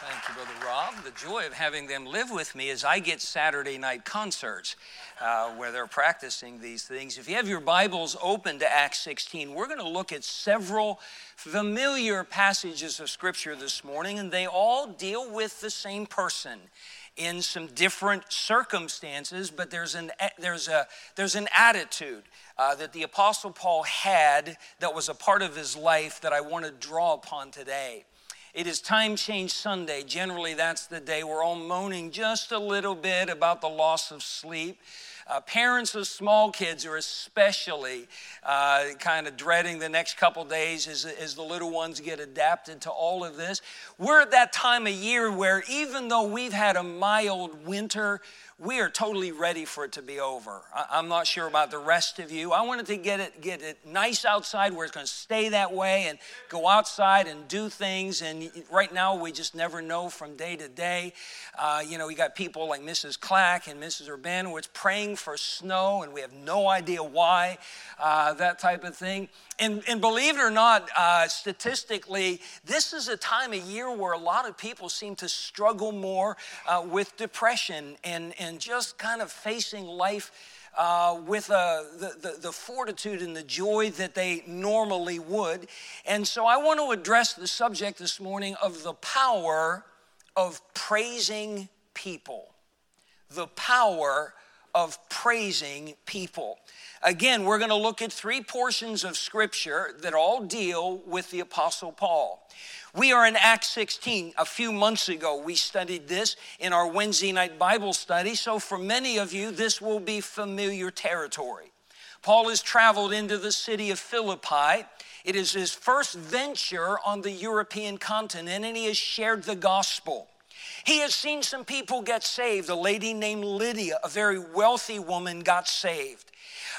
Thank you, Brother Rob. The joy of having them live with me is I get Saturday night concerts uh, where they're practicing these things. If you have your Bibles open to Acts 16, we're going to look at several familiar passages of Scripture this morning, and they all deal with the same person in some different circumstances, but there's an, there's a, there's an attitude uh, that the Apostle Paul had that was a part of his life that I want to draw upon today. It is Time Change Sunday. Generally, that's the day we're all moaning just a little bit about the loss of sleep. Uh, parents of small kids are especially uh, kind of dreading the next couple days as, as the little ones get adapted to all of this. We're at that time of year where even though we've had a mild winter, we are totally ready for it to be over. I, am not sure about the rest of you. I wanted to get it, get it nice outside where it's going to stay that way and go outside and do things. And right now, we just never know from day to day. Uh, you know, we got people like Mrs. Clack and Mrs. Urbanowitz praying for snow, and we have no idea why, uh, that type of thing. And, and believe it or not, uh, statistically, this is a time of year where a lot of people seem to struggle more uh, with depression and, and just kind of facing life uh, with uh, the, the, the, fortitude and the joy that they normally would. And so I want to address the subject this morning of the power of praising people. The power of praising people. Again, we're going to look at three portions of scripture that all deal with the Apostle Paul. We are in Acts 16. A few months ago, we studied this in our Wednesday night Bible study. So, for many of you, this will be familiar territory. Paul has traveled into the city of Philippi. It is his first venture on the European continent, and he has shared the gospel. He has seen some people get saved. A lady named Lydia, a very wealthy woman, got saved.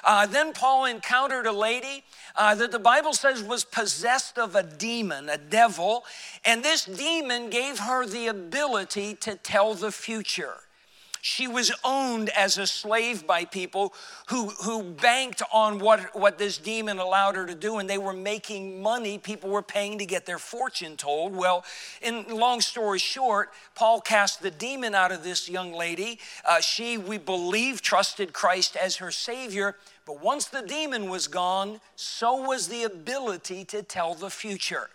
Uh, then Paul encountered a lady uh, that the Bible says was possessed of a demon, a devil, and this demon gave her the ability to tell the future. She was owned as a slave by people who, who banked on what, what this demon allowed her to do, and they were making money. People were paying to get their fortune told. Well, in long story short, Paul cast the demon out of this young lady. Uh, she, we believe, trusted Christ as her Savior. But once the demon was gone, so was the ability to tell the future.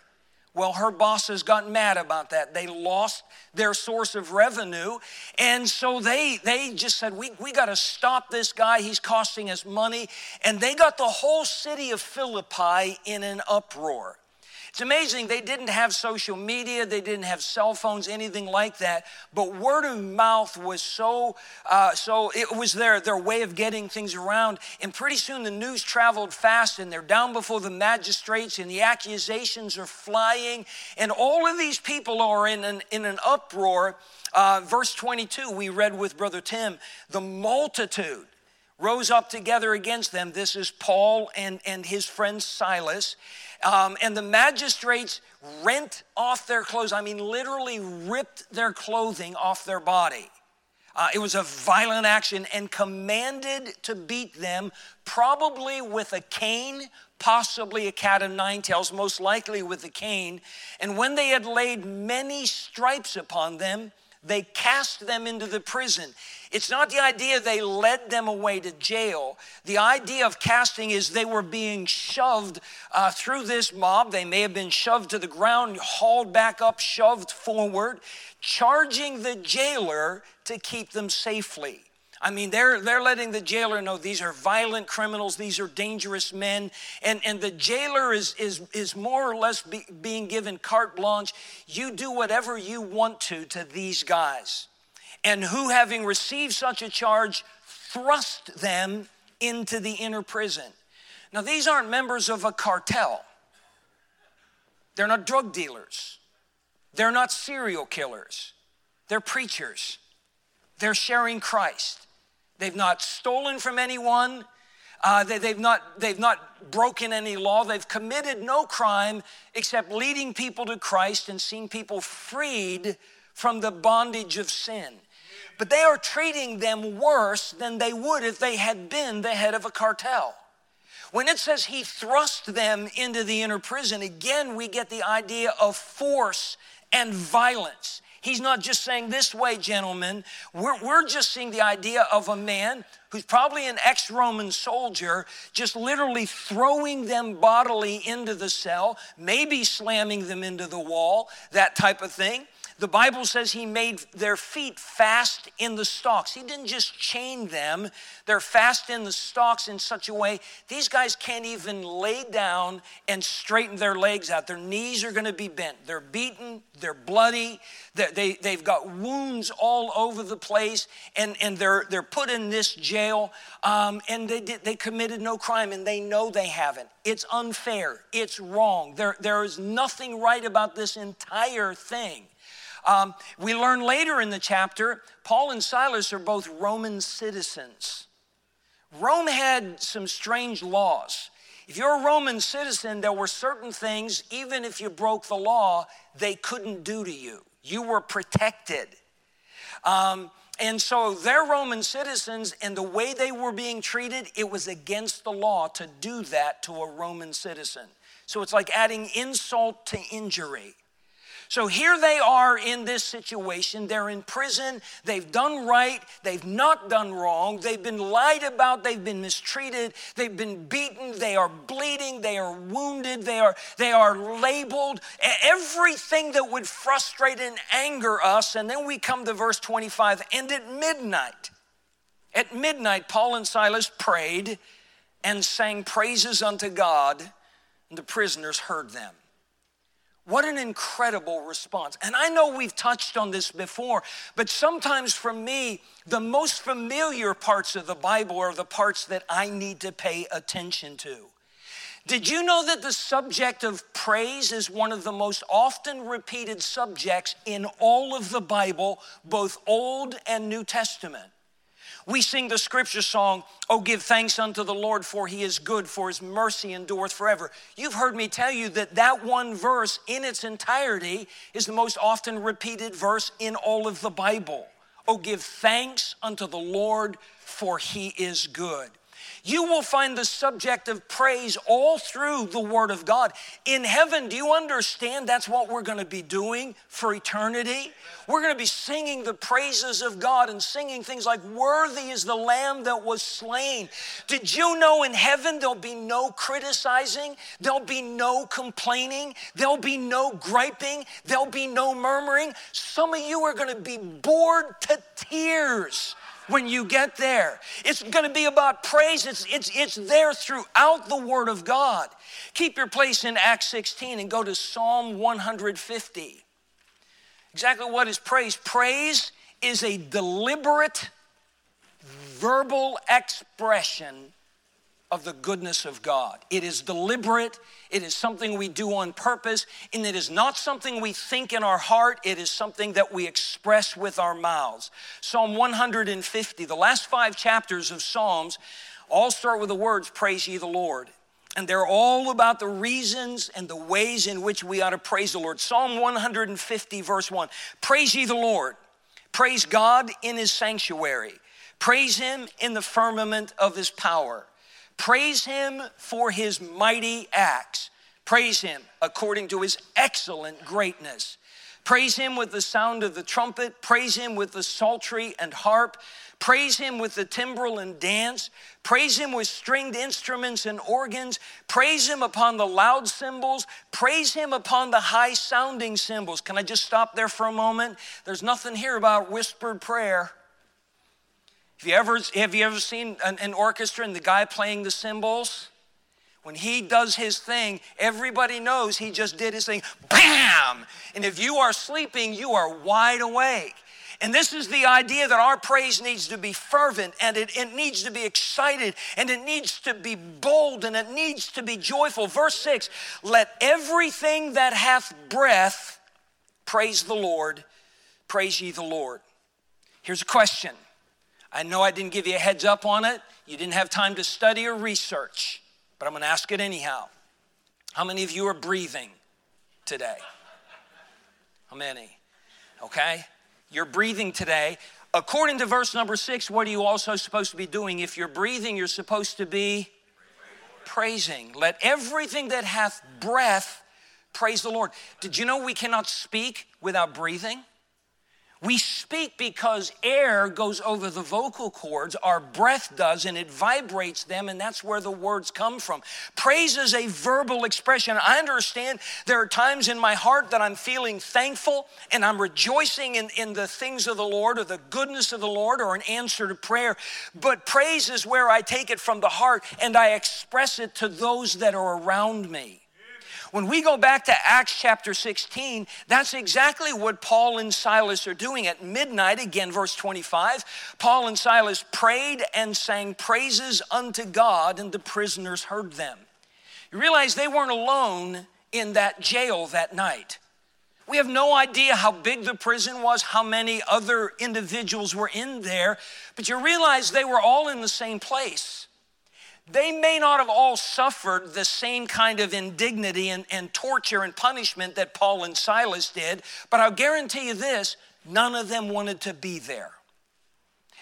Well, her bosses got mad about that. They lost their source of revenue. And so they, they just said, We, we got to stop this guy. He's costing us money. And they got the whole city of Philippi in an uproar. It's amazing they didn't have social media, they didn't have cell phones, anything like that. But word of mouth was so, uh, so it was their, their way of getting things around. And pretty soon the news traveled fast and they're down before the magistrates and the accusations are flying. And all of these people are in an, in an uproar. Uh, verse 22, we read with Brother Tim, the multitude rose up together against them. This is Paul and, and his friend Silas. Um, and the magistrates rent off their clothes. I mean, literally ripped their clothing off their body. Uh, it was a violent action and commanded to beat them, probably with a cane, possibly a cat of nine tails, most likely with a cane. And when they had laid many stripes upon them, they cast them into the prison. It's not the idea they led them away to jail. The idea of casting is they were being shoved uh, through this mob. They may have been shoved to the ground, hauled back up, shoved forward, charging the jailer to keep them safely. I mean, they're, they're letting the jailer know these are violent criminals, these are dangerous men. And, and the jailer is, is, is more or less be, being given carte blanche. You do whatever you want to to these guys. And who, having received such a charge, thrust them into the inner prison. Now, these aren't members of a cartel, they're not drug dealers, they're not serial killers, they're preachers. They're sharing Christ. They've not stolen from anyone. Uh, they, have not, they've not broken any law. They've committed no crime except leading people to Christ and seeing people freed from the bondage of sin. But they are treating them worse than they would if they had been the head of a cartel. When it says he thrust them into the inner prison, again, we get the idea of force and violence. He's not just saying this way, gentlemen. We're, we're just seeing the idea of a man who's probably an ex Roman soldier, just literally throwing them bodily into the cell, maybe slamming them into the wall, that type of thing. The Bible says he made their feet fast in the stocks. He didn't just chain them, they're fast in the stocks in such a way these guys can't even lay down and straighten their legs out. Their knees are going to be bent. They're beaten, they're bloody, they're, they, they've got wounds all over the place, and, and they're, they're put in this jail, um, and they, they committed no crime, and they know they haven't. It's unfair, it's wrong. There, there is nothing right about this entire thing. Um, we learn later in the chapter, Paul and Silas are both Roman citizens. Rome had some strange laws. If you're a Roman citizen, there were certain things, even if you broke the law, they couldn't do to you. You were protected. Um, and so they're Roman citizens, and the way they were being treated, it was against the law to do that to a Roman citizen. So it's like adding insult to injury. So here they are in this situation. They're in prison. They've done right. They've not done wrong. They've been lied about. They've been mistreated. They've been beaten. They are bleeding. They are wounded. They are, they are labeled. Everything that would frustrate and anger us. And then we come to verse 25. And at midnight, at midnight, Paul and Silas prayed and sang praises unto God, and the prisoners heard them. What an incredible response. And I know we've touched on this before, but sometimes for me, the most familiar parts of the Bible are the parts that I need to pay attention to. Did you know that the subject of praise is one of the most often repeated subjects in all of the Bible, both Old and New Testament? We sing the scripture song, Oh, give thanks unto the Lord, for he is good, for his mercy endureth forever. You've heard me tell you that that one verse in its entirety is the most often repeated verse in all of the Bible. Oh, give thanks unto the Lord, for he is good you will find the subject of praise all through the Word of God. In heaven, do you understand that's what we're going to be doing for eternity? We're going to be singing the praises of God and singing things like, Worthy is the Lamb that was slain. Did you know in heaven there'll be no criticizing, there'll be no complaining, there'll be no griping, there'll be no murmuring? Some of you are going to be bored to tears when you get there. It's going to be about praise. It's, it's, it's there throughout the Word of God. Keep your place in Acts 16 and go to Psalm 150. Exactly what is praise? Praise is a deliberate verbal expression of the goodness of God. It is deliberate, it is something we do on purpose, and it is not something we think in our heart, it is something that we express with our mouths. Psalm 150, the last five chapters of Psalms, all start with the words, Praise ye the Lord. And they're all about the reasons and the ways in which we ought to praise the Lord. Psalm 150, verse 1 Praise ye the Lord. Praise God in his sanctuary. Praise him in the firmament of his power. Praise him for his mighty acts. Praise him according to his excellent greatness. Praise him with the sound of the trumpet. Praise him with the psaltery and harp. Praise him with the timbrel and dance. Praise him with stringed instruments and organs. Praise him upon the loud cymbals. Praise him upon the high sounding cymbals. Can I just stop there for a moment? There's nothing here about whispered prayer. Have you ever, have you ever seen an, an orchestra and the guy playing the cymbals? When he does his thing, everybody knows he just did his thing. Bam! And if you are sleeping, you are wide awake. And this is the idea that our praise needs to be fervent and it, it, needs to be excited and it needs to be bold and it needs to be joyful. Verse 6 Let everything that hath breath praise the Lord. Praise ye the Lord. Here's a question I know I didn't give you a heads up on it. You didn't have time to study or research, but I'm going to ask it anyhow. How many of you are breathing today? How many? Okay? You're breathing today. According to verse number six, what are you also supposed to be doing? If you're breathing, you're supposed to be praising. Let everything that hath breath praise the Lord. Did you know we cannot speak without breathing? We speak because air goes over the vocal cords, our breath does, and it vibrates them, and that's where the words come from. Praise is a verbal expression. I understand there are times in my heart that I'm feeling thankful and I'm rejoicing in, in the things of the Lord or the goodness of the Lord or an answer to prayer. But praise is where I take it from the heart and I express it to those that are around me. When we go back to Acts chapter 16, that's exactly what Paul and Silas are doing. At midnight, again, verse 25, Paul and Silas prayed and sang praises unto God, and the prisoners heard them. You realize they weren't alone in that jail that night. We have no idea how big the prison was, how many other individuals were in there, but you realize they were all in the same place. They may not have all suffered the same kind of indignity and, and torture and punishment that Paul and Silas did, but I'll guarantee you this none of them wanted to be there.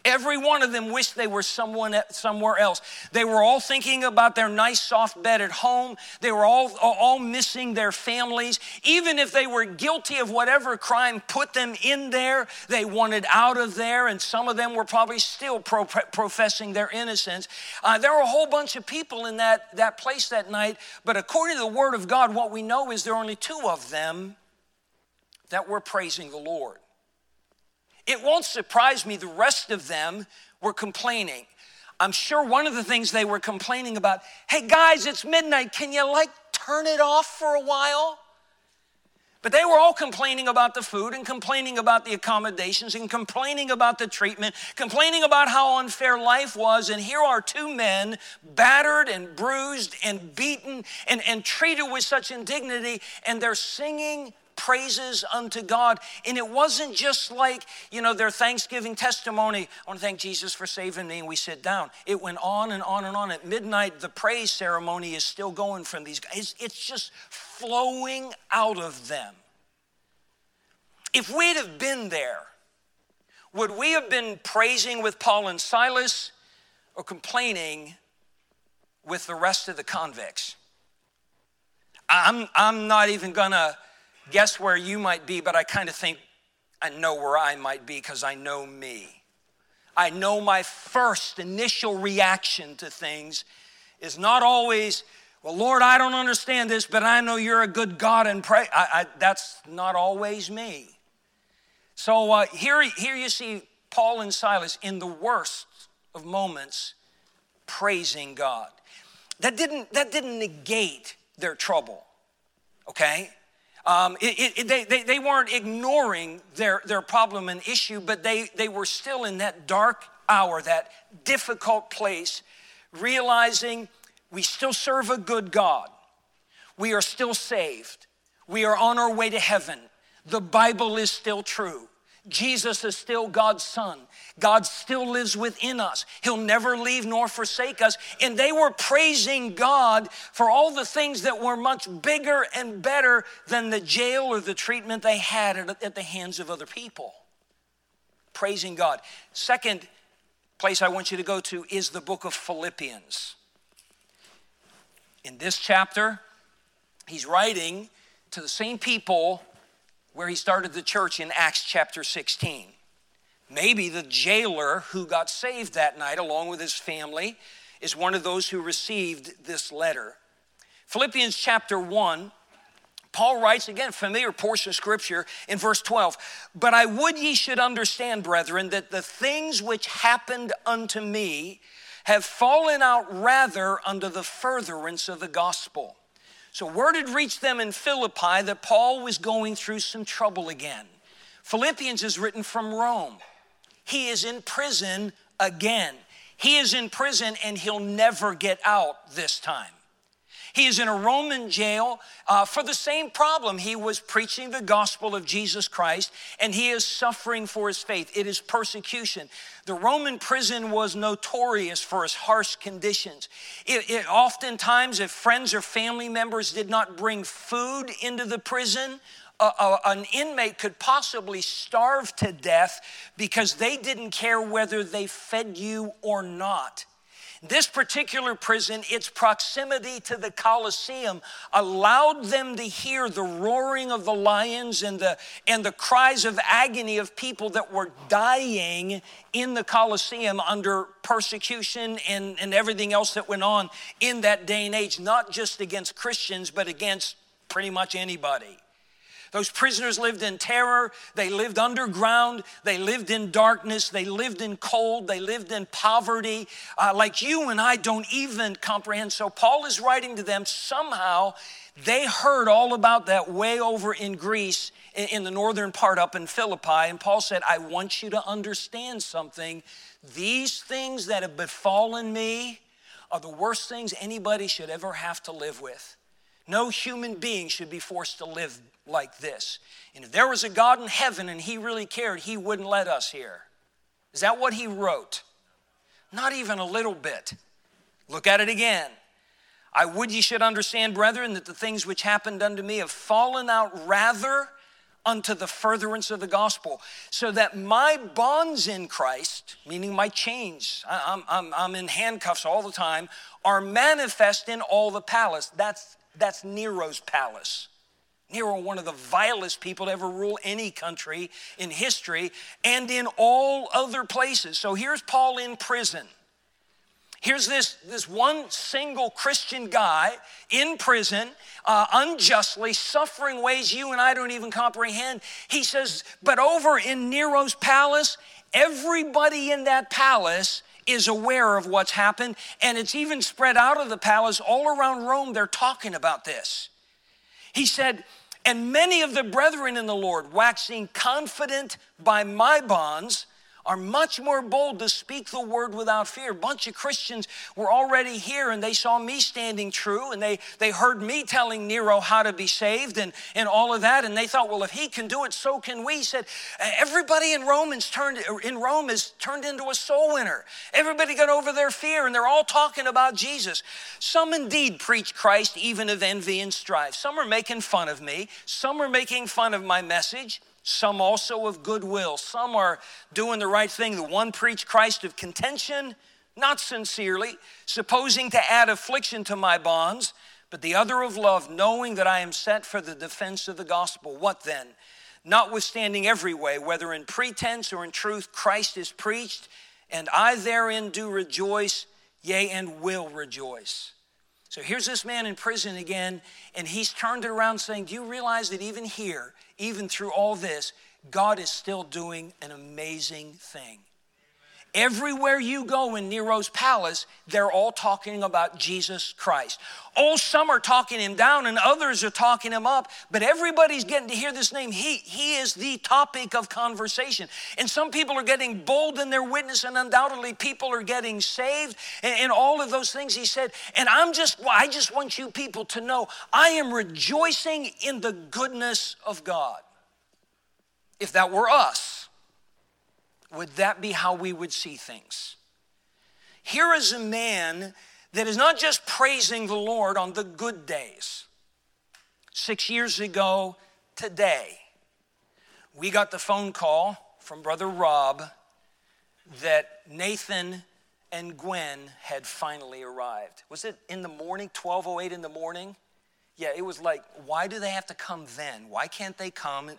Every one of them wished they were someone somewhere else. They were all thinking about their nice soft bed at home. They were all, all missing their families. Even if they were guilty of whatever crime put them in there, they wanted out of there, and some of them were probably still pro- professing their innocence. Uh, there were a whole bunch of people in that, that place that night, but according to the Word of God, what we know is there are only two of them that were praising the Lord. It won't surprise me the rest of them were complaining. I'm sure one of the things they were complaining about, hey guys, it's midnight. Can you like turn it off for a while? But they were all complaining about the food and complaining about the accommodations and complaining about the treatment, complaining about how unfair life was. And here are two men, battered and bruised and beaten and, and treated with such indignity, and they're singing praises unto God. And it wasn't just like, you know, their Thanksgiving testimony. I want to thank Jesus for saving me, and we sit down. It went on and on and on. At midnight, the praise ceremony is still going from these guys. It's just flowing out of them. If we'd have been there, would we have been praising with Paul and Silas or complaining with the rest of the convicts? I'm, I'm not even gonna guess where you might be, but I kind of think I know where I might be because I know me. I know my first initial reaction to things is not always, well, Lord, I don't understand this, but I know you're a good God and pray. I, I, that's not always me. So uh, here, here you see Paul and Silas in the worst of moments praising God. That didn't, that didn't negate their trouble, okay? Um, it, it, they, they, they weren't ignoring their, their problem and issue, but they, they were still in that dark hour, that difficult place, realizing we still serve a good God. We are still saved. We are on our way to heaven. The Bible is still true. Jesus is still God's Son. God still lives within us. He'll never leave nor forsake us. And they were praising God for all the things that were much bigger and better than the jail or the treatment they had at the hands of other people. Praising God. Second place I want you to go to is the book of Philippians. In this chapter, he's writing to the same people where he started the church in Acts chapter 16. Maybe the jailer who got saved that night, along with his family, is one of those who received this letter. Philippians chapter 1, Paul writes again, familiar portion of scripture in verse 12. But I would ye should understand, brethren, that the things which happened unto me have fallen out rather under the furtherance of the gospel so, word had reached them in Philippi that Paul was going through some trouble again. Philippians is written from Rome. He is in prison again. He is in prison and he'll never get out this time. He is in a Roman jail uh, for the same problem. He was preaching the gospel of Jesus Christ and he is suffering for his faith. It is persecution. The Roman prison was notorious for its harsh conditions. It, it, oftentimes, if friends or family members did not bring food into the prison, an inmate could possibly starve to death because they didn't care whether they fed you or not. This particular prison, its proximity to the Colosseum allowed them to hear the roaring of the lions and the, and the cries of agony of people that were dying in the Colosseum under persecution and, and everything else that went on in that day and age, not just against Christians, but against pretty much anybody. Those prisoners lived in terror. They lived underground. They lived in darkness. They lived in cold. They lived in poverty, uh, like you and I don't even comprehend. So, Paul is writing to them. Somehow, they heard all about that way over in Greece, in, in the northern part up in Philippi. And Paul said, I want you to understand something. These things that have befallen me are the worst things anybody should ever have to live with. No human being should be forced to live like this. And if there was a God in heaven and he really cared, he wouldn't let us here. Is that what he wrote? Not even a little bit. Look at it again. I would ye should understand, brethren, that the things which happened unto me have fallen out rather unto the furtherance of the gospel, so that my bonds in Christ, meaning my chains, I'm, I'm, I'm in handcuffs all the time, are manifest in all the palace. That's, that's Nero's palace. Nero, one of the vilest people to ever rule any country in history and in all other places. So here's Paul in prison. Here's this, this one single Christian guy in prison, uh, unjustly, suffering ways you and I don't even comprehend. He says, But over in Nero's palace, everybody in that palace is aware of what's happened, and it's even spread out of the palace all around Rome. They're talking about this. He said, and many of the brethren in the Lord, waxing confident by my bonds, are much more bold to speak the word without fear. A bunch of Christians were already here and they saw me standing true and they, they heard me telling Nero how to be saved and, and all of that. And they thought, well, if he can do it, so can we. He said, everybody in Romans turned in Rome is turned into a soul winner. Everybody got over their fear and they're all talking about Jesus. Some indeed preach Christ even of envy and strife. Some are making fun of me. Some are making fun of my message some also of goodwill. Some are doing the right thing. The one preach Christ of contention, not sincerely, supposing to add affliction to my bonds, but the other of love, knowing that I am set for the defense of the gospel. What then? Notwithstanding every way, whether in pretense or in truth, Christ is preached, and I therein do rejoice, yea, and will rejoice. So here's this man in prison again, and he's turned it around saying, Do you realize that even here, even through all this, God is still doing an amazing thing? Everywhere you go in Nero's palace, they're all talking about Jesus Christ. Oh, some are talking him down and others are talking him up, but everybody's getting to hear this name. He, he is the topic of conversation. And some people are getting bold in their witness, and undoubtedly people are getting saved and, and all of those things he said. And I'm just, I just want you people to know I am rejoicing in the goodness of God. If that were us, would that be how we would see things? Here is a man that is not just praising the Lord on the good days. Six years ago today, we got the phone call from Brother Rob that Nathan and Gwen had finally arrived. Was it in the morning, 1208 in the morning? Yeah, it was like, why do they have to come then? Why can't they come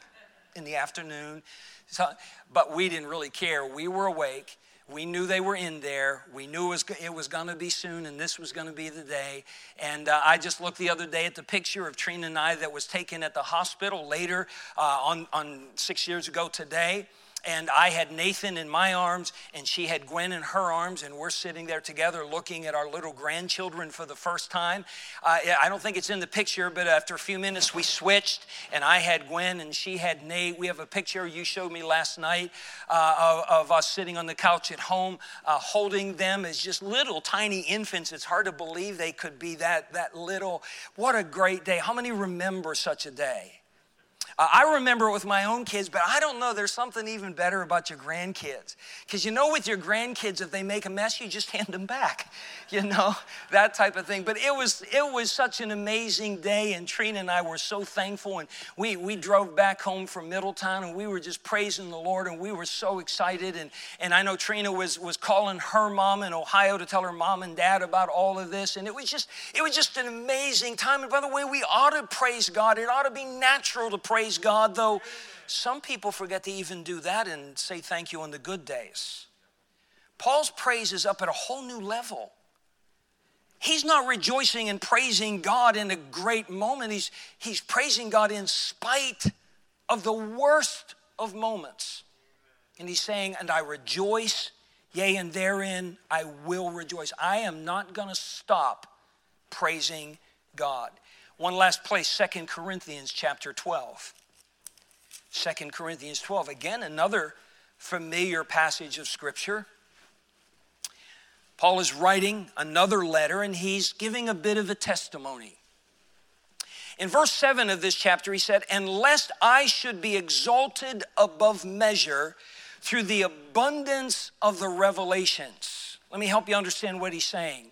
in the afternoon? So, but we didn't really care. We were awake. We knew they were in there. We knew it was, it was going to be soon, and this was going to be the day. And uh, I just looked the other day at the picture of Trina and I that was taken at the hospital later uh, on, on six years ago today and I had Nathan in my arms, and she had Gwen in her arms, and we're sitting there together looking at our little grandchildren for the first time. Uh, I don't think it's in the picture, but after a few minutes, we switched, and I had Gwen, and she had Nate. We have a picture you showed me last night uh, of, of, us sitting on the couch at home, uh, holding them as just little tiny infants. It's hard to believe they could be that, that little. What a great day. How many remember such a day? Uh, I remember it with my own kids, but I don't know. There's something even better about your grandkids. Because you know, with your grandkids, if they make a mess, you just hand them back, you know, that type of thing. But it was, it was such an amazing day, and Trina and I were so thankful. And we, we drove back home from Middletown, and we were just praising the Lord, and we were so excited. And, and I know Trina was, was calling her mom in Ohio to tell her mom and dad about all of this. And it was just, it was just an amazing time. And by the way, we ought to praise God. It ought to be natural to praise praise God, though some people forget to even do that and say thank you on the good days. Paul's praise is up at a whole new level. He's not rejoicing and praising God in a great moment. He's, he's praising God in spite of the worst of moments. And he's saying, And I rejoice, yea, and therein I will rejoice. I am not going to stop praising God. One last place, Second Corinthians chapter 12. 2 Corinthians 12, again, another familiar passage of Scripture. Paul is writing another letter and he's giving a bit of a testimony. In verse 7 of this chapter, he said, And lest I should be exalted above measure through the abundance of the revelations. Let me help you understand what he's saying.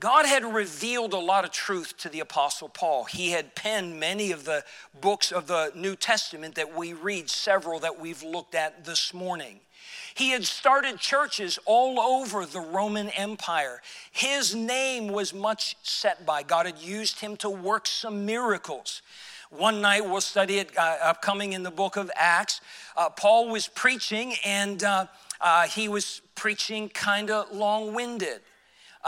God had revealed a lot of truth to the Apostle Paul. He had penned many of the books of the New Testament that we read, several that we've looked at this morning. He had started churches all over the Roman Empire. His name was much set by. God had used him to work some miracles. One night we'll study it uh, upcoming in the book of Acts. Uh, Paul was preaching and uh, uh he was preaching kind of long winded.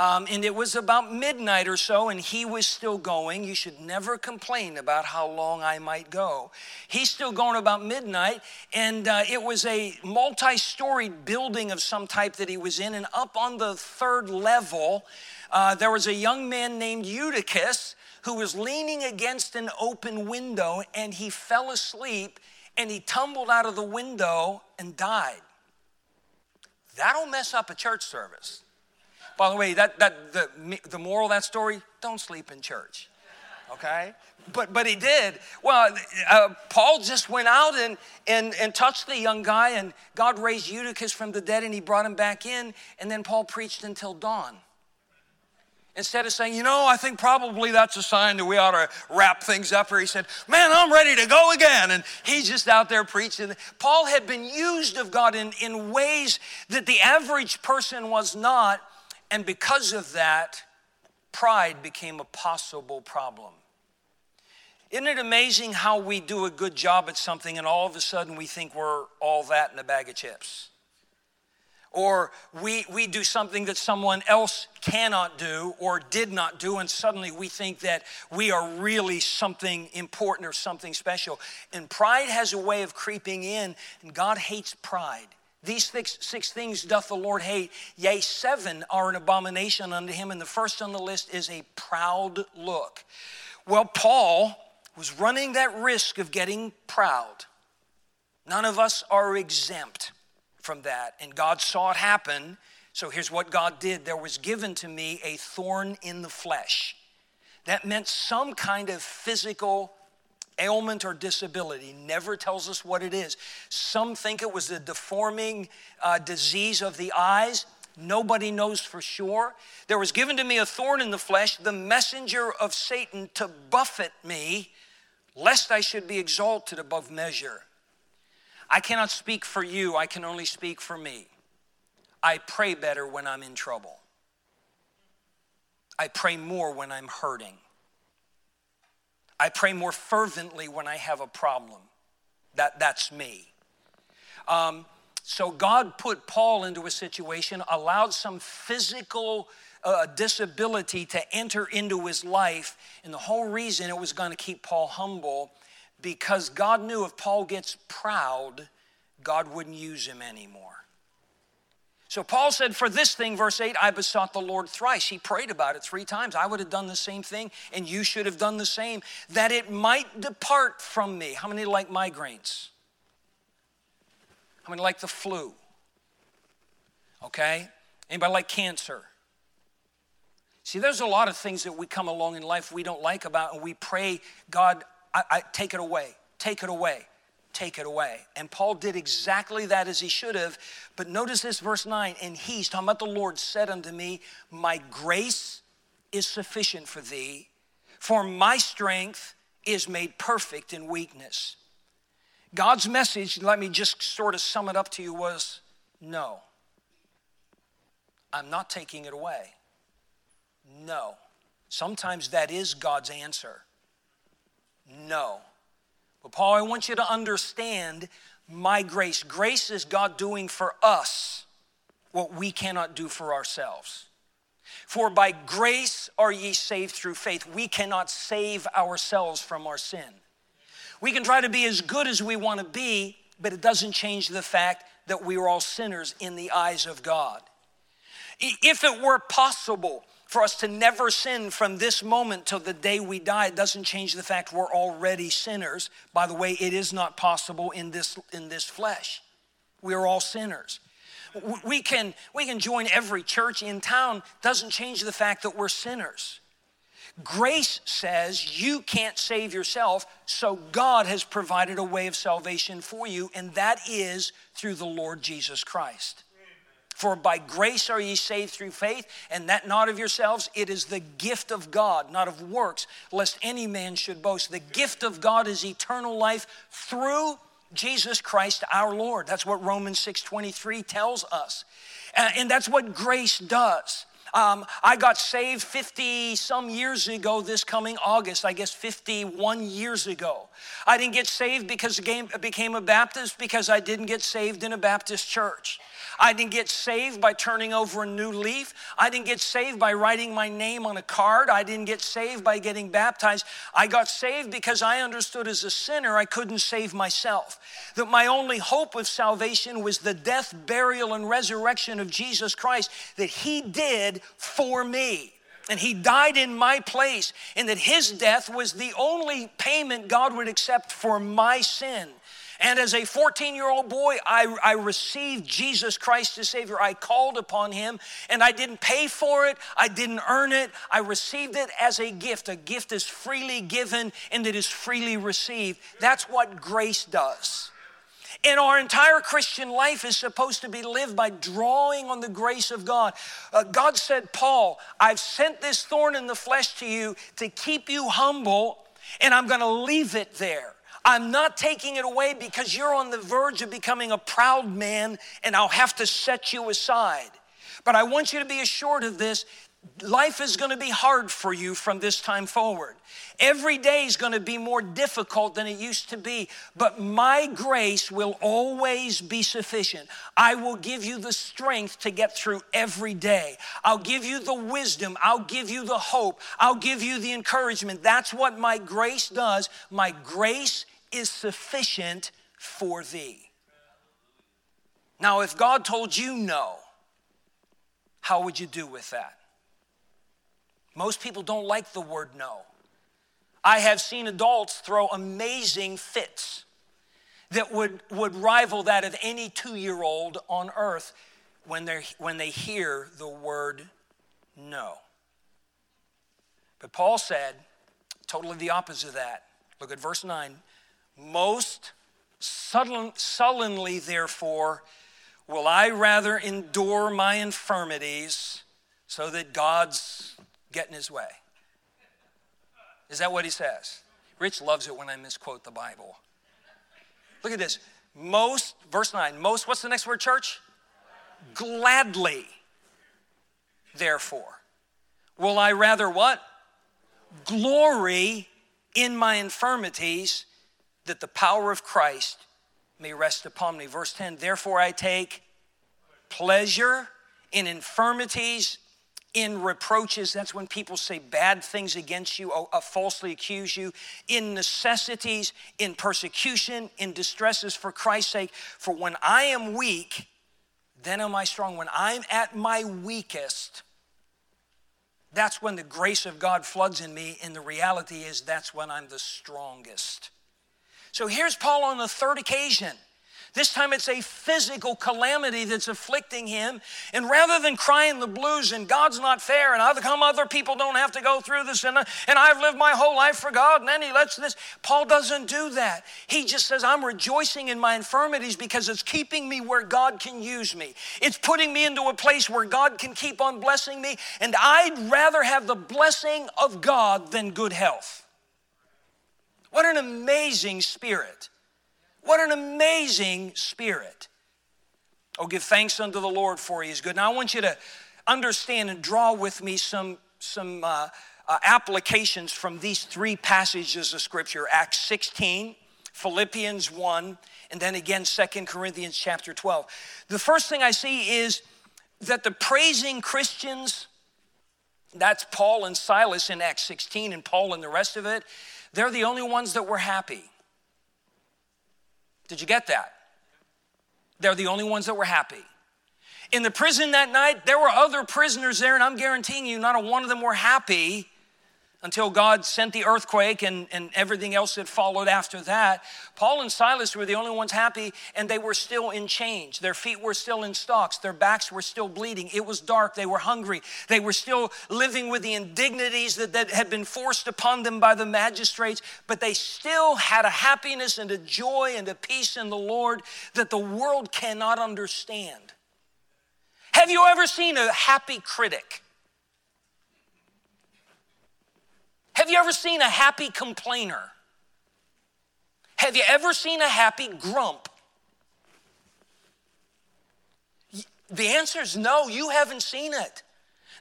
Um, and it was about midnight or so, and he was still going. You should never complain about how long I might go. He's still going about midnight, and uh, it was a multi storied building of some type that he was in. And up on the third level, uh, there was a young man named Eutychus who was leaning against an open window, and he fell asleep and he tumbled out of the window and died. That'll mess up a church service. By the way, that, that, the, the moral of that story, don't sleep in church, okay? But, but he did. Well, uh, Paul just went out and, and, and touched the young guy, and God raised Eutychus from the dead, and he brought him back in, and then Paul preached until dawn. Instead of saying, you know, I think probably that's a sign that we ought to wrap things up, or he said, man, I'm ready to go again. And he's just out there preaching. Paul had been used of God in, in ways that the average person was not. And because of that, pride became a possible problem. Isn't it amazing how we do a good job at something and all of a sudden we think we're all that in a bag of chips? Or we, we do something that someone else cannot do or did not do, and suddenly we think that we are really something important or something special. And pride has a way of creeping in, and God hates pride. These six, things doth the Lord hate, yea, seven are an abomination unto him. And the first on the list is a proud look. Well, Paul was running that risk of getting proud. None of us are exempt from that. And God saw it happen. So here's what God did there was given to me a thorn in the flesh. That meant some kind of physical ailment or disability, never tells us what it is. Some think it was a deforming uh, disease of the eyes. Nobody knows for sure. There was given to me a thorn in the flesh, the messenger of Satan to buffet me, lest I should be exalted above measure. I cannot speak for you, I can only speak for me. I pray better when I'm in trouble. I pray more when I'm hurting. I pray more fervently when I have a problem. That, that's me. Um, so God put Paul into a situation, allowed some physical uh, disability to enter into his life. And the whole reason it was going to keep Paul humble because God knew if Paul gets proud, God wouldn't use him anymore. So Paul said, For this thing, verse 8, I besought the Lord thrice. He prayed about it three times. I would have done the same thing, and you should have done the same, that it might depart from me. How many like migraines? How many like the flu? Okay? Anybody like cancer? See, there's a lot of things that we come along in life we don't like about, and we pray, God, I, I take it away. take it away. Take it away. And Paul did exactly that as he should have. But notice this, verse 9. And he's talking about the Lord said unto me, My grace is sufficient for thee, for my strength is made perfect in weakness. God's message, let me just sort of sum it up to you, was no. I'm not taking it away. No. Sometimes that is God's answer. No. But Paul, I want you to understand my grace. Grace is God doing for us what we cannot do for ourselves. For by grace are ye saved through faith. We cannot save ourselves from our sin. We can try to be as good as we want to be, but it doesn't change the fact that we are all sinners in the eyes of God. If it were possible for us to never sin from this moment till the day we die, it doesn't change the fact we're already sinners. By the way, it is not possible in this, in this flesh. We are all sinners. We can, we can join every church in town, doesn't change the fact that we're sinners. Grace says you can't save yourself, so God has provided a way of salvation for you, and that is through the Lord Jesus Christ. For by grace are ye saved through faith, and that not of yourselves, it is the gift of God, not of works, lest any man should boast. The gift of God is eternal life through Jesus Christ our Lord. That's what Romans 6:23 tells us. And that's what grace does. Um, I got saved 50 some years ago this coming August, I guess 51 years ago. I didn't get saved because I became a Baptist because I didn't get saved in a Baptist church. I didn't get saved by turning over a new leaf. I didn't get saved by writing my name on a card. I didn't get saved by getting baptized. I got saved because I understood as a sinner I couldn't save myself. That my only hope of salvation was the death, burial, and resurrection of Jesus Christ that He did for me and he died in my place, and that his death was the only payment God would accept for my sin. And as a 14 year old boy, I, I, received Jesus Christ as Savior. I called upon Him and I didn't pay for it, I didn't earn it. I received it as a gift. A gift is freely given and it is freely received. That's what grace does. And our entire Christian life is supposed to be lived by drawing on the grace of God. Uh, God said, Paul, I've sent this thorn in the flesh to you to keep you humble, and I'm going to leave it there. I'm not taking it away because you're on the verge of becoming a proud man and I'll have to set you aside. But I want you to be assured of this life is going to be hard for you from this time forward. Every day is going to be more difficult than it used to be, but my grace will always be sufficient. I will give you the strength to get through every day. I'll give you the wisdom. I'll give you the hope. I'll give you the encouragement. That's what my grace does. My grace is sufficient for thee. Now, if God told you no, how would you do with that? Most people don't like the word no. I have seen adults throw amazing fits that would, would rival that of any two year old on earth when, they when they hear the word no. But Paul said totally the opposite of that. Look at verse 9. Most sullenly, therefore, will I rather endure my infirmities so that God's getting his way. Is that what he says? Rich loves it when I misquote the Bible. Look at this. Most, verse 9, most, what's the next word, church? Gladly, therefore, will I rather what? Glory in my infirmities that the power of Christ may rest upon me. Verse 10 Therefore I take pleasure in infirmities, in reproaches. That's when people say bad things against you, uh, falsely accuse you, in necessities, in persecution, in distresses for Christ's sake. For when I am weak, then am I strong. When I'm at my weakest, that's when the grace of God floods in me, and the reality is that's when I'm the strongest. So here's Paul on the third occasion This time it's a physical calamity that's afflicting him. And rather than crying the blues and God's not fair and other, come other people don't have to go through this and, and I've lived my whole life for God and then he lets this. Paul doesn't do that. He just says, I'm rejoicing in my infirmities because it's keeping me where God can use me. It's putting me into a place where God can keep on blessing me. And I'd rather have the blessing of God than good health. What an amazing spirit. What an amazing spirit. Oh, give thanks unto the Lord for he is good. Now, I want you to understand and draw with me some, some uh, uh, applications from these three passages of Scripture Acts 16, Philippians 1, and then again 2 Corinthians chapter 12. The first thing I see is that the praising Christians, that's Paul and Silas in Acts 16, and Paul and the rest of it, they're the only ones that were happy. Did you get that? They're the only ones that were happy. In the prison that night, there were other prisoners there, and I'm guaranteeing you, not a one of them were happy until God sent the earthquake and, and everything else that followed after that. Paul and Silas were the only ones happy, and they were still in chains. Their feet were still in stocks, their backs were still bleeding. It was dark, they were hungry, they were still living with the indignities that, that had been forced upon them by the magistrates, but they still had a happiness and a joy and a peace in the Lord that the world cannot understand. Have you ever seen a happy critic? Have you ever seen a happy complainer? Have you ever seen a happy grump? The answer is no, you haven't seen it.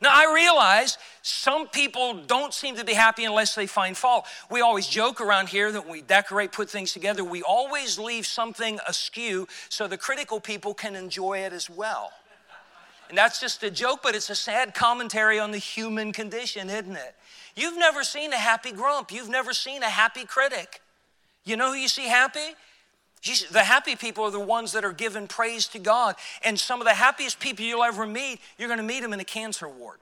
Now, I realize some people don't seem to be happy unless they find fault. We always joke around here that when we decorate, put things together, we always leave something askew so the critical people can enjoy it as well. And that's just a joke, but it's a sad commentary on the human condition, isn't it? You've never seen a happy grump. You've never seen a happy critic. You know who you see happy? The happy people are the ones that are giving praise to God. And some of the happiest people you'll ever meet, you're going to meet them in a cancer ward.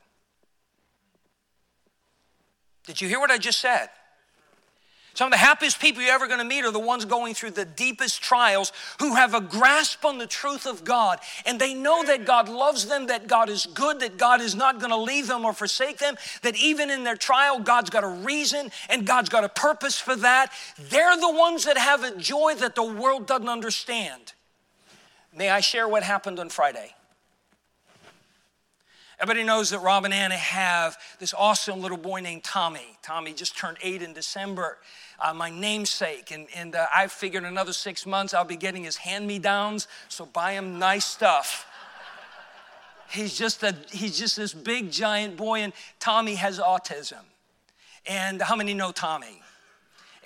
Did you hear what I just said? Some of the happiest people you're ever going to meet are the ones going through the deepest trials who have a grasp on the truth of God and they know that God loves them, that God is good, that God is not going to leave them or forsake them, that even in their trial, God's got a reason and God's got a purpose for that. They're the ones that have a joy that the world doesn't understand. May I share what happened on Friday? Everybody knows that Rob and Anna have this awesome little boy named Tommy. Tommy just turned eight in December uh, my namesake. And, and uh, I figured another six months I'll be getting his hand me downs, so buy him nice stuff. he's just a he's just this big giant boy and tommy has autism and how many know tommy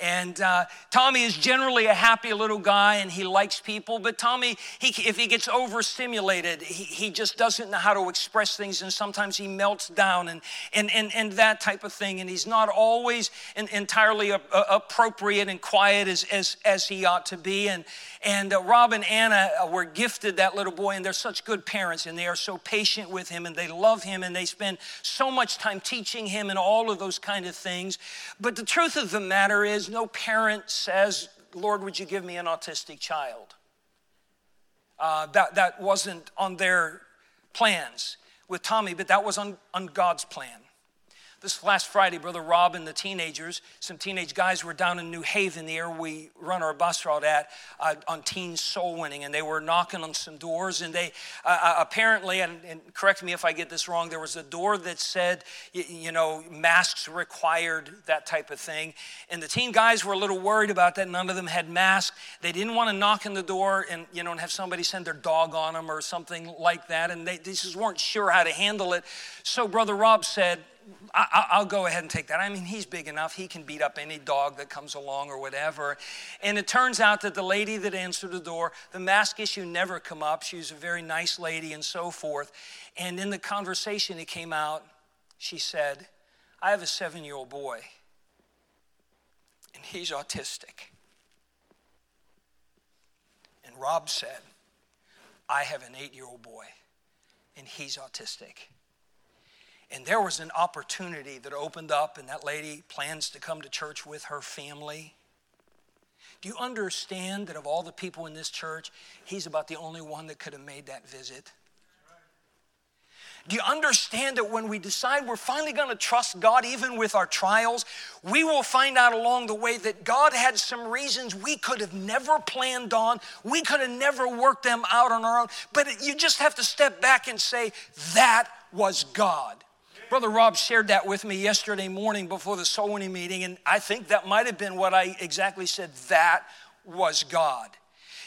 and uh, Tommy is generally a happy little guy and he likes people, but Tommy, he, if he gets overstimulated, he, he just doesn't know how to express things and sometimes he melts down and, and, and, and that type of thing. And he's not always in, entirely a, a, appropriate and quiet as, as, as he ought to be. And, and uh, Rob and Anna uh, were gifted that little boy, and they're such good parents, and they are so patient with him, and they love him, and they spend so much time teaching him and all of those kind of things. But the truth of the matter is, no parent says, Lord, would you give me an autistic child? Uh, that, that wasn't on their plans with Tommy, but that was on, on God's plan. This last Friday, Brother Rob and the teenagers, some teenage guys were down in New Haven, the area we run our bus route at, uh, on teen soul winning, and they were knocking on some doors. And they uh, uh, apparently, and, and, correct me if I get this wrong, there was a door that said, you, you know, masks required, that type of thing. And the teen guys were a little worried about that. None of them had masks. They didn't want to knock on the door and, you know, and have somebody send their dog on them or something like that. And they, they just weren't sure how to handle it. So Brother Rob said, I, will go ahead and take that. I mean, he's big enough. He can beat up any dog that comes along or whatever. And it turns out that the lady that answered the door, the mask issue never come up. She was a very nice lady and so forth. And in the conversation, it came out, she said, I have a seven year old boy, and he's autistic. And Rob said, I have an eight year old boy, and he's autistic. And there was an opportunity that opened up, and that lady plans to come to church with her family. Do you understand that of all the people in this church, he's about the only one that could have made that visit? Do you understand that when we decide we're finally going to trust God, even with our trials, we will find out along the way that God had some reasons we could have never planned on. We could have never worked them out on our own. But you just have to step back and say, that was God. Brother Rob shared that with me yesterday morning before the soul winning meeting, and I think that might have been what I exactly said. That was God.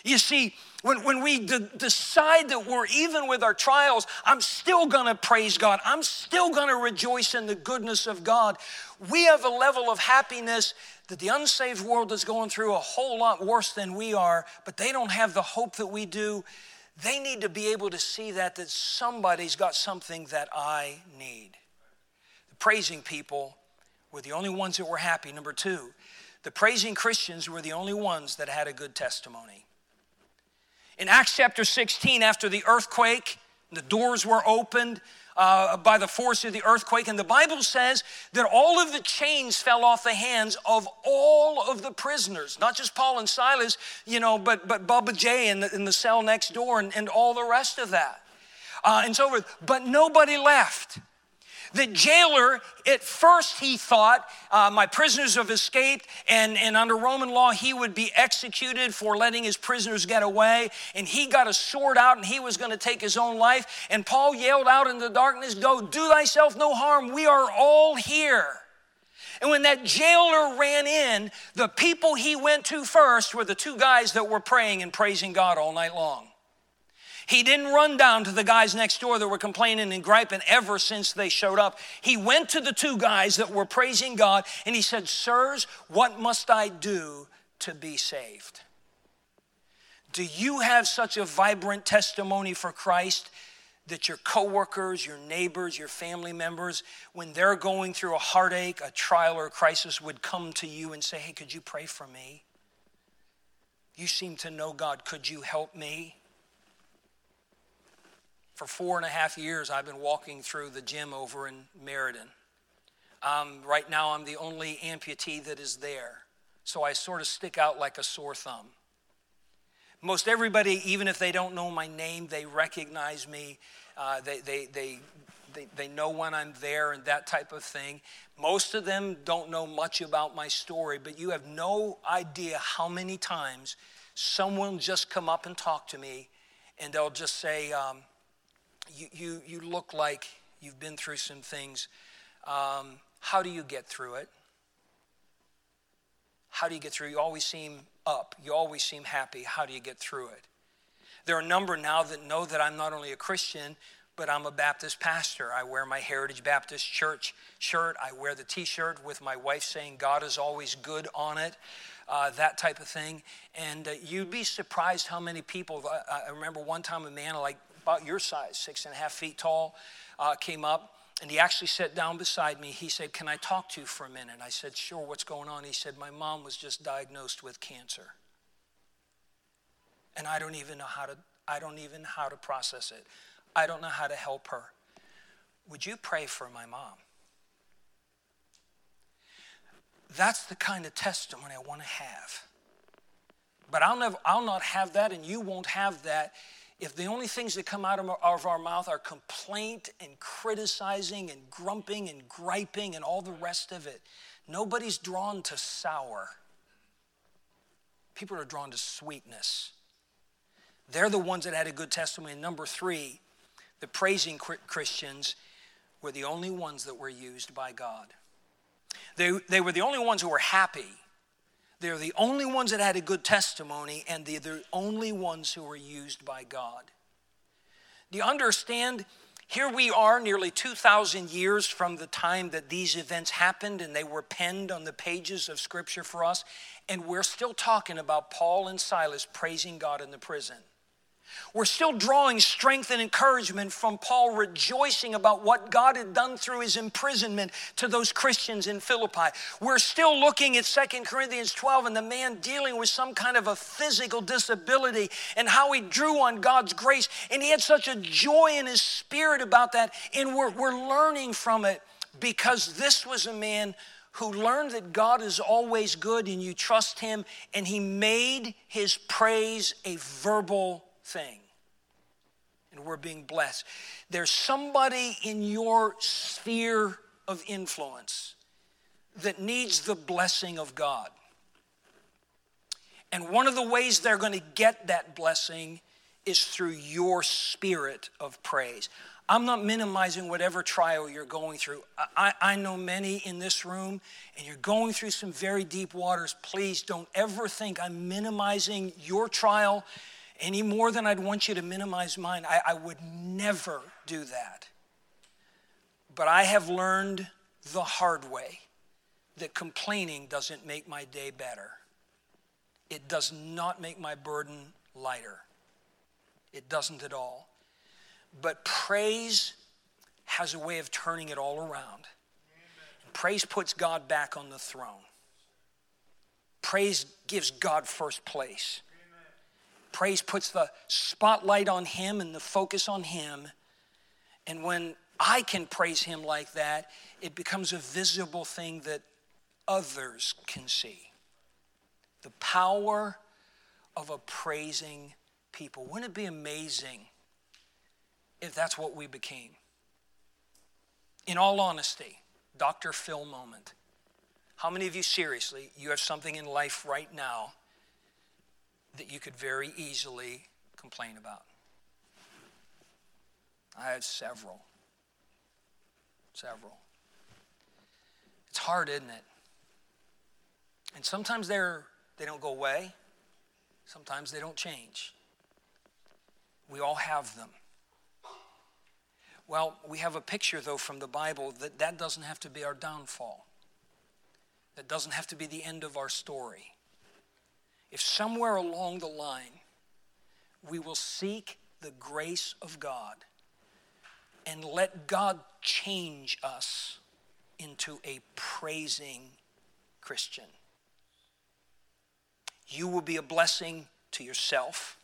You see, when, when we de- decide that we're even with our trials, I'm still gonna praise God. I'm still gonna rejoice in the goodness of God. We have a level of happiness that the unsaved world is going through a whole lot worse than we are, but they don't have the hope that we do. They need to be able to see that, that somebody's got something that I need. The praising people were the only ones that were happy. Number two, the praising Christians were the only ones that had a good testimony. In Acts chapter 16, after the earthquake, the doors were opened uh, by the force of the earthquake, and the Bible says that all of the chains fell off the hands of all of the prisoners, not just Paul and Silas, you know, but, but Bubba J in the, in the cell next door and, and all the rest of that. Uh, and so forth. But nobody left. The jailer, at first, he thought, uh, my prisoners have escaped, and, and under Roman law, he would be executed for letting his prisoners get away. And he got a sword out, and he was going to take his own life. And Paul yelled out in the darkness, Go, do thyself no harm. We are all here. And when that jailer ran in, the people he went to first were the two guys that were praying and praising God all night long. He didn't run down to the guys next door that were complaining and griping ever since they showed up. He went to the two guys that were praising God and he said, Sirs, what must I do to be saved? Do you have such a vibrant testimony for Christ that your coworkers, your neighbors, your family members, when they're going through a heartache, a trial, or a crisis, would come to you and say, Hey, could you pray for me? You seem to know God. Could you help me? For four and a half years, I've been walking through the gym over in Meriden. Um, right now, I'm the only amputee that is there, so I sort of stick out like a sore thumb. Most everybody, even if they don't know my name, they recognize me. Uh, they, they, they, they, they know when I'm there and that type of thing. Most of them don't know much about my story, but you have no idea how many times someone just come up and talk to me and they'll just say, um, you, you, you look like you've been through some things. Um, how do you get through it? How do you get through? You always seem up. You always seem happy. How do you get through it? There are a number now that know that I'm not only a Christian, but I'm a Baptist pastor. I wear my Heritage Baptist Church shirt. I wear the t shirt with my wife saying, God is always good on it, uh, that type of thing. And uh, you'd be surprised how many people. I, I remember one time a man like about your size, six and a half feet tall, uh, came up. And he actually sat down beside me. He said, Can I talk to you for a minute? I said, Sure, what's going on? He said, My mom was just diagnosed with cancer. And I don't even know how to, I don't even know how to process it. I don't know how to help her. Would you pray for my mom? That's the kind of testimony I want to have. But I'll, never, I'll not have that, and you won't have that if the only things that come out of our mouth are complaint and criticizing and grumping and griping and all the rest of it, nobody's drawn to sour. People are drawn to sweetness. They're the ones that had a good testimony. number three, the praising Christians were the only ones that were used by God. They, they were the only ones who were happy they're the only ones that had a good testimony, and they're the only ones who were used by God. Do you understand? Here we are, nearly 2,000 years from the time that these events happened, and they were penned on the pages of Scripture for us, and we're still talking about Paul and Silas praising God in the prison. We're still drawing strength and encouragement from Paul rejoicing about what God had done through his imprisonment to those Christians in Philippi. We're still looking at Second Corinthians 12 and the man dealing with some kind of a physical disability and how he drew on God's grace. And he had such a joy in his spirit about that. And we're, we're learning from it because this was a man who learned that God is always good and you trust Him, and He made His praise a verbal thing. And we're being blessed. There's somebody in your sphere of influence that needs the blessing of God. And one of the ways they're going to get that blessing is through your spirit of praise. I'm not minimizing whatever trial you're going through. I, I, know many in this room, and you're going through some very deep waters. Please don't ever think I'm minimizing your trial any more than I'd want you to minimize mine. I, I would never do that. But I have learned the hard way that complaining doesn't make my day better. It does not make my burden lighter. It doesn't at all. But praise has a way of turning it all around. Praise puts God back on the throne. Praise gives God first place. Praise puts the spotlight on Him and the focus on Him. And when I can praise Him like that, it becomes a visible thing that others can see. The power of a praising people. Wouldn't it be amazing if that's what we became? In all honesty, Dr. Phil moment. How many of you, seriously, you have something in life right now that you could very easily complain about? I have several. Several. It's hard, isn't it? And sometimes they're, they don't go away, sometimes they don't change. We all have them. Well, we have a picture, though, from the Bible that that doesn't have to be our downfall. That doesn't have to be the end of our story. If somewhere along the line we will seek the grace of God and let God change us into a praising Christian, you will be a blessing to yourself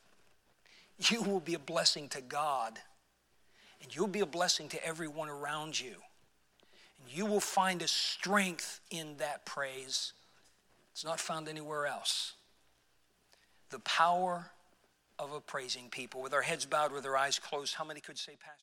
you will be a blessing to God. And you'll be a blessing to everyone around you. And you will find a strength in that praise. It's not found anywhere else. The power of appraising people. With our heads bowed, with our eyes closed, how many could say, Pastor?